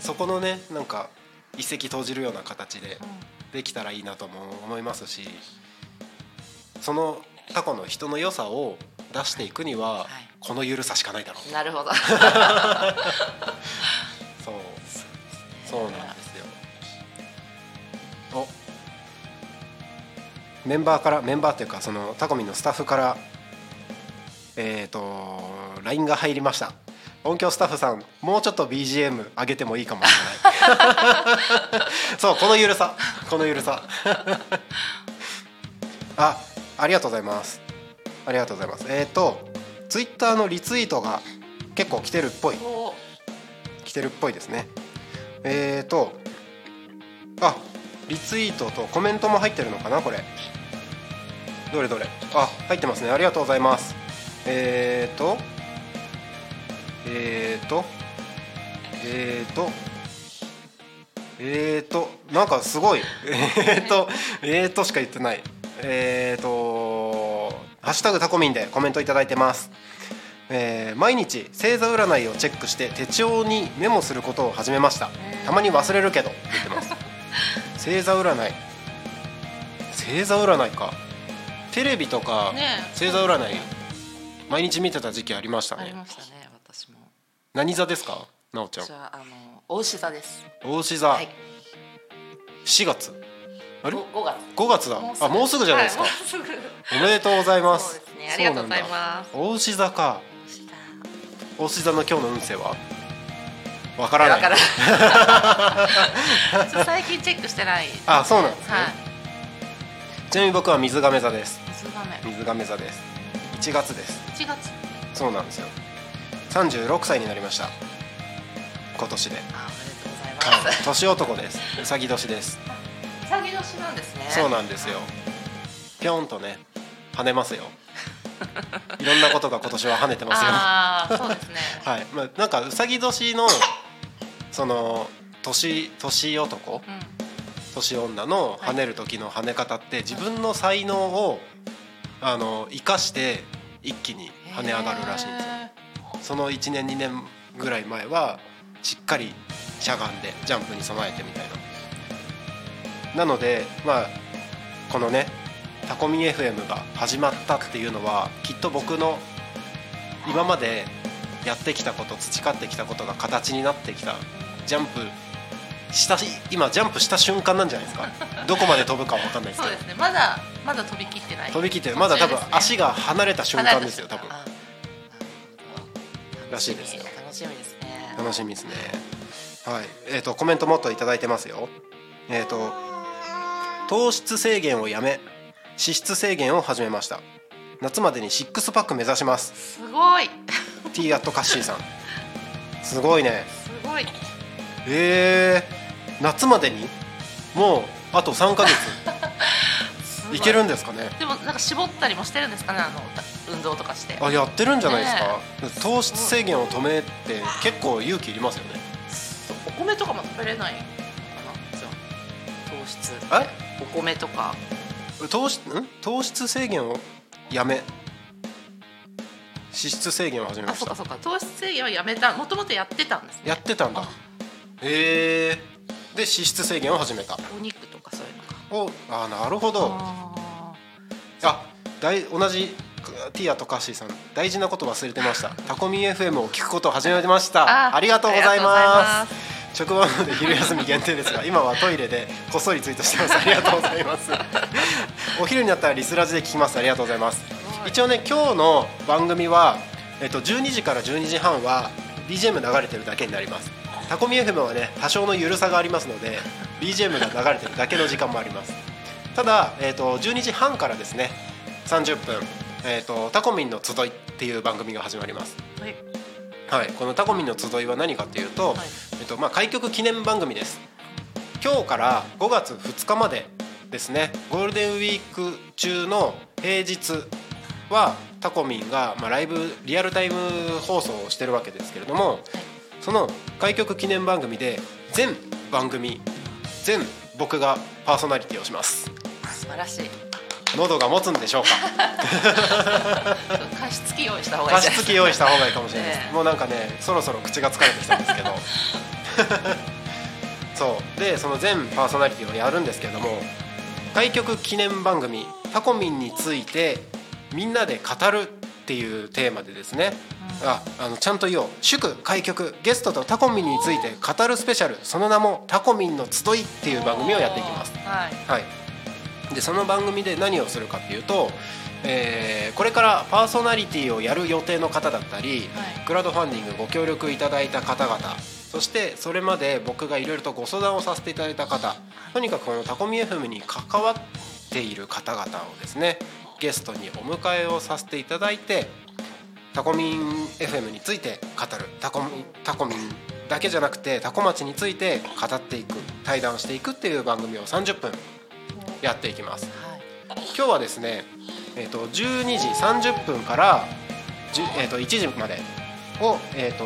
そこのねなんか一石投じるような形でうん。できたらいいなとも思いますしそのタコの人の良さを出していくには、はい。この緩さしかないだろうなるほど そうなんですよ。お。メンバーからメンバーっていうかそのタコミンのスタッフからえっ、と LINE が入りました。音響スタッフさんもうちょっと BGM 上げてもいいかもしれない。そうこのゆるさ。このゆるさ。あありがとうございます。ありがとうございます。えっ、とツイッターのリツイートが結構来てるっぽい。お。来てるっぽいですねえーとあリツイートとコメントも入ってるのかなこれ。どれどれ。あ入ってますね。ありがとうございます。えーとえーとえーとえーとなんかすごい。えーとえーとしか言ってない。えーとハッシュタグタコミンでコメントいただいてます。えー毎日星座占いをチェックして手帳にメモすることを始めました。たまに忘れるけどって言ってます。星座占い。星座占いか。テレビとかね星座占い毎日見てた時期ありましたありねましたね私も。何座ですかなおちゃん？ああの大牛座です。大志座、はい。4月。あれ？ご5月。5月だ。あもうすぐじゃないですか、はいおめでとうございまそうすですね。ありがとうございます。そうなんだ。大志座か大志座の今日の運勢は？わからない。わから 最近チェックしてない。あそうなんですね、はい。ちなみに僕は水亀座です。水亀。水亀座です。1月です。1月。そうなんですよ。36歳になりました。今年で、あおめでとうございます、はい、年男です。うさぎ年です。うさぎ年なんですね。そうなんですよ。ぴょんとね跳ねますよ いろんなことが今年は跳ねてますよ。ああそうですね。はい、まあ、なんかうさぎ年のその年年男うん。年女の跳ねる時の跳ね方って自分の才能をあの生かして一気に跳ね上がるらしいんですよ。へその1年2年ぐらい前はしっかりしゃがんでジャンプに備えてみたいな。なのでまあこのねタコミ FM が始まったっていうのはきっと僕の今までやってきたこと培ってきたことが形になってきたジャンプした今ジャンプした瞬間なんじゃないですか。どこまで飛ぶかわかんないですけど。そうですね。まだまだ飛び切ってない。飛び切ってまだ多分足が離れた瞬間です。よ多分。あらしいですよ。楽しみですね。楽しみですね。はい。えっ、とコメントもっといただいてますよ。えっ、と糖質制限をやめ脂質制限を始めました。夏までにシックスパック目指します。すごい。T アットカッシーさん。すごいね。すごい。えー、夏までに？もうあと3ヶ月。い。けるんですかね？でもなんか絞ったりもしてるんですかね？あの運動とかして。あやってるんじゃないですか、ね糖質制限を止めって結構勇気いりますよね。お米とかも食べれないのかなじゃあ。糖質え？お米とか糖質ん？糖質制限をやめ。脂質制限を始めあました。そうかそうか。糖質制限はやめた。もともとやってたんですね。やってたんだ。あ。へえ。で脂質制限を始めた。お肉とかそういうのか。おあなるほど。ああ大同じティアとカッシーさん。大事なこと忘れてました。タコミ FM を聞くことを始めました。ありがとうございありがとうございまます職場まで昼休み限定ですが 今はトイレでこっそりツイートしてます。ありがとうございます。お昼になったらリスラジで聞きます。ありがとうございます。一応ね今日の番組は、えっと、12時から12時半は BGM 流れてるだけになります。タコミ FM はね多少の緩さがありますので BGM が流れてるだけの時間もあります。ただ、えっと、12時半からですね30分、えっと「タコミンの集い」っていう番組が始まります。はいはい、このタコミンの集いは何かというと、はい。えっとまあ、開局記念番組です。今日から5月2日までですね。ゴールデンウィーク中の平日はタコミンが、まあ、ライブリアルタイム放送をしてるわけですけれどもその開局記念番組で全番組全僕がパーソナリティをします。素晴らしい。喉が持つんでしょうか？加湿器用意した方がいい。加湿器用意した方がいいかもしれないです、ねえ。もうなんかねそろそろ口が疲れてきたんですけど。そう。でその全パーソナリティをやるんですけれども開局記念番組タコミンについてみんなで語るっていうテーマでですね、ああのちゃんと言おう。祝開局ゲストとタコミンについて語るスペシャル。その名も「タコミンの集い」っていう番組をやっていきます。はい。はい、でその番組で何をするかっていうと、えーこれからパーソナリティをやる予定の方だったり、はい。クラウドファンディングご協力いただいた方々そしてそれまで僕がいろいろとご相談をさせていただいた方とにかくこのタコミ FM に関わっている方々をですねゲストにお迎えをさせていただいてタコミン FM について語るタコタコミンだけじゃなくてタコ町について語っていく対談していくっていう番組を30分やっていきます。はい。今日はですね、えー、と12時30分から、えー、と1時までを、えー、と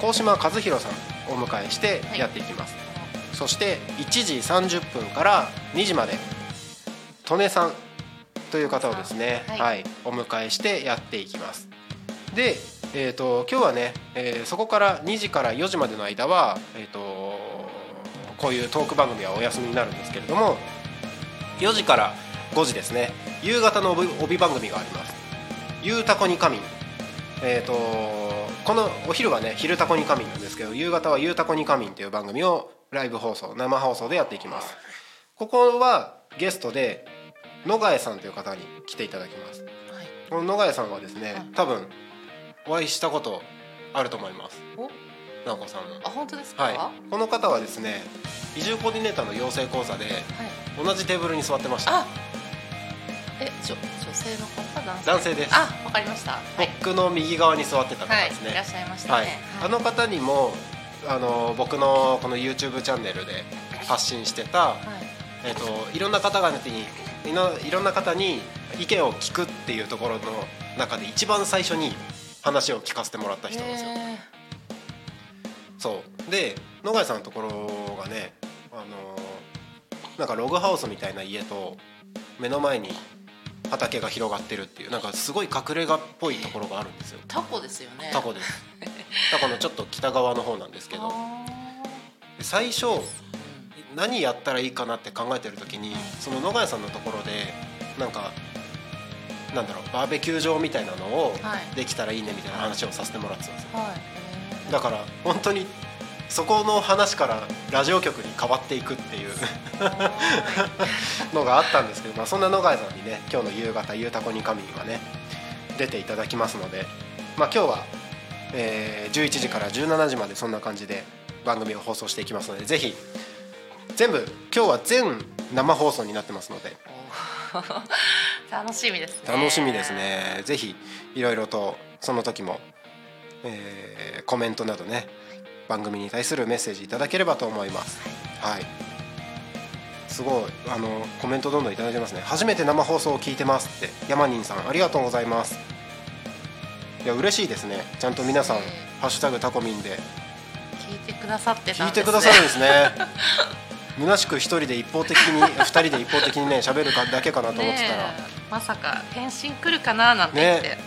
高島和弘さんをお迎えしてやっていきます、そして1時30分から2時まで利根さんという方をですね、はい。はい、お迎えしてやっていきます。で、えー、と今日はね、えーそこから2時から4時までの間は、えー、とこういうトーク番組はお休みになるんですけれども4時から5時ですね。夕方の帯帯番組があります「ゆうたこに仮眠」えー、とこのお昼はね「昼たこに仮眠」なんですけど夕方は「ゆうたこに仮眠」という番組をライブ放送生放送でやっていきます。ここはゲストで野ヶ江さんという方に来ていただきます。はい。この野ヶ江さんはですねはい。多分お会いしたことあると思います。お？直子さんのあ本当ですか？はい。この方はですね移住コーディネーターの養成講座ではい。同じテーブルに座ってました。あえ女女性の方？男性？男性です。あわかりました。はい。僕の右側に座ってた方はいですね、いらっしゃいましたはい。ねあの方にもあの僕のこの YouTube チャンネルで発信してた、はい。えっといろんな方々にいろいろんな方に意見を聞くっていうところの中で一番最初に話を聞かせてもらった人なんですよ。へそう。で野貝さんのところがねあのなんかログハウスみたいな家と目の前に畑が広がってるっていうなんかすごい隠れ家っぽいところがあるんですよ。ータコですよね。タコです。タコのちょっと北側の方なんですけど。最初何やったらいいかなって考えてる時にその野貝さんのところでなんかなんだろうバーベキュー場みたいなのをはい。できたらいいねみたいな話をさせてもらってたんですよ。ーはい。だから本当にそこの話からラジオ局に変わっていくっていう のがあったんですけど、まあ、そんな野貝さんにね今日の夕方「ゆうたこに神」はね出ていただきますので、まあ、今日は、えー11時から17時までそんな感じで番組を放送していきますのでぜひ全部今日は全生放送になってますので。楽しみですね。楽しみですね。ぜひいろいろとその時も、えーコメントなどね番組に対するメッセージいただければと思います。はい。すごい。あのコメントどんどんいただいてますね。初めて生放送を聞いてますって。ヤマニンさんありがとうございます。いや嬉しいですね。ちゃんと皆さん「ハッシュタグタコミン」で。聞いてくださってた聞いてんですね。くださるんですね。虚しく一人で一方的に二人で一方的にね喋るかだけかなと思ってたら、まさか返信来るかななんて言って、ね。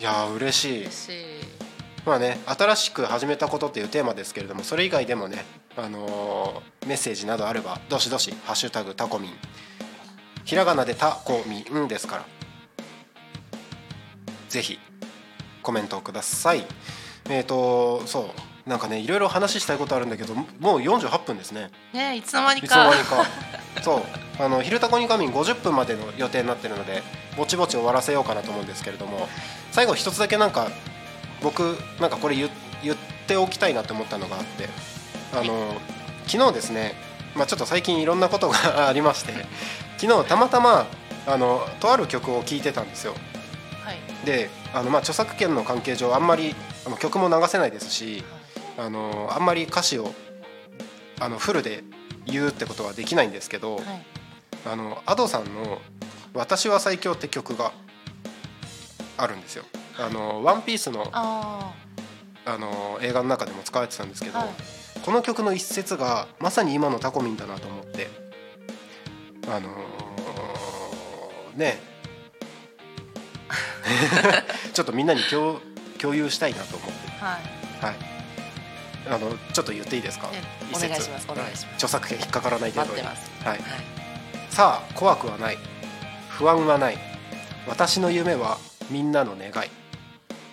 いやー嬉しい。嬉しいまあね新しく始めたことっていうテーマですけれどもそれ以外でもね、あのーメッセージなどあればどしどし「ハッシュタグタコミン」ひらがなでタコミンですからぜひコメントをください。えっ、とそうなんかねいろいろ話したいことあるんだけどもう48分ですね。ねえいつの間にいつのか間にか。そうあの「昼タコに仮眠」50分までの予定になってるのでぼちぼち終わらせようかなと思うんですけれども最後一つだけなんか僕なんかこれ言言っておきたいなと思ったのがあってあの昨日ですね、まあ、ちょっと最近いろんなことが ありまして昨日たまたまあのとある曲を聴いてたんですよ。はい。であの、まあ、著作権の関係上あんまりあの曲も流せないですしあのあんまり歌詞をあのフルで言うってことはできないんですけど、はい。あの Ado さんの「私は最強」って曲があるんですよ。あのワンピースのああの映画の中でも使われてたんですけど、はい。この曲の一節がまさに今のタコミンだなと思って。あのーね。ちょっとみんなに共共有したいなと思って。あはい。はい。あのちょっと言っていいですか？え一節。お願いしますお願いします。は著作権引っかからない程度に。はいはい。さあ怖くはない。不安はない。私の夢はみんなの願い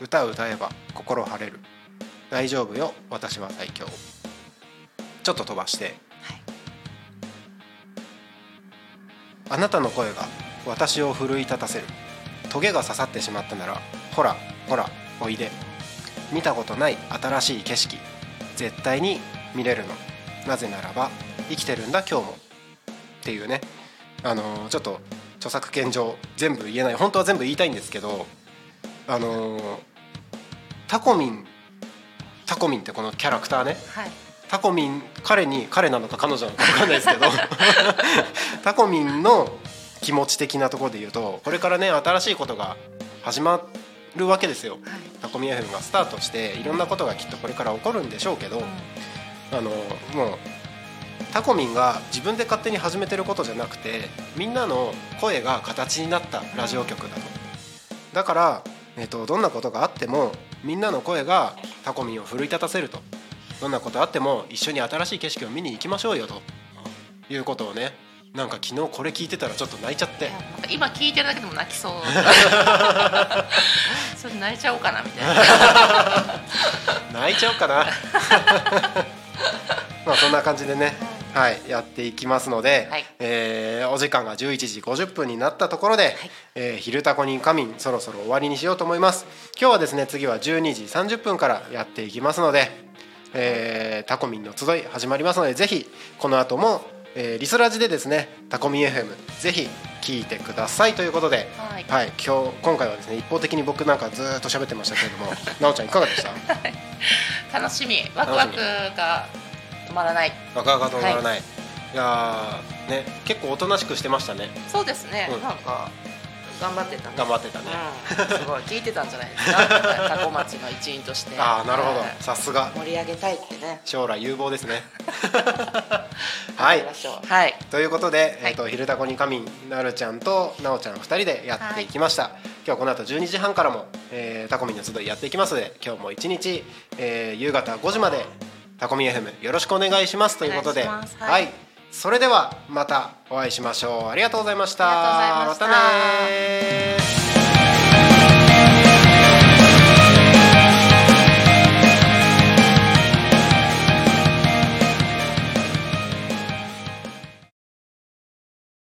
歌う歌えば心晴れる。大丈夫よ私は最強。ちょっと飛ばして。はい。あなたの声が私を奮い立たせる。トゲが刺さってしまったならほらほらおいで。見たことない新しい景色。絶対に見れるの。なぜならば生きてるんだ今日も。っていうね。あのーちょっと著作権上全部言えない。本当は全部言いたいんですけどあのータコミン。タコミンってこのキャラクターね。はい。タコミン彼に彼なのか彼女なのか分かんないですけど。タコミンの気持ち的なところで言うとこれからね新しいことが始まるわけですよ。タコミ FM がスタートしていろんなことがきっとこれから起こるんでしょうけどあのもうタコミンが自分で勝手に始めてることじゃなくてみんなの声が形になったラジオ局だと。だから、えっとどんなことがあってもみんなの声がタコミンを奮い立たせると。どんなことあっても一緒に新しい景色を見に行きましょうよと。いうことをね。なんか昨日これ聞いてたらちょっと泣いちゃって。今聞いてるだけでも泣きそう。それ泣いちゃおうかなみたいな。泣いちゃおうかな。まあそんな感じでねはいやっていきますので、はい。えーお時間が11時50分になったところで「えー昼タコに仮眠」そろそろ終わりにしようと思います。今日はですね次は12時30分からやっていきますので、えータコミンの集い始まりますのでぜひこの後も、えーリスラジでですねタコミン FM ぜひ聞いてくださいということで、はい。はい、今日今回はですね一方的に僕なんかずーっと喋ってましたけれども なおちゃんいかがでした？楽しみ。ワクワクが止まらない。なかなか止まらない、い、やーね結構おとなしくしてましたね。そうですね、うん。なんか頑張ってたね。頑張ってたね、うん、すごい。聞いてたんじゃないですか？タコ町の一員として。ああなるほど。はい。さすが。盛り上げたいってね。将来有望ですね。はい。はい。ということで「はい。えー、と昼タコに仮眠」なるちゃんとなおちゃん2人でやっていきました、今日はこの後12時半からも、えータコミンの集いやっていきますので今日も一日、えー夕方5時までタコミン FM よろしくお願いします。ということで。お願いは、はい。い。それではまたお会いしましょう。ありがとうございました。ましたねー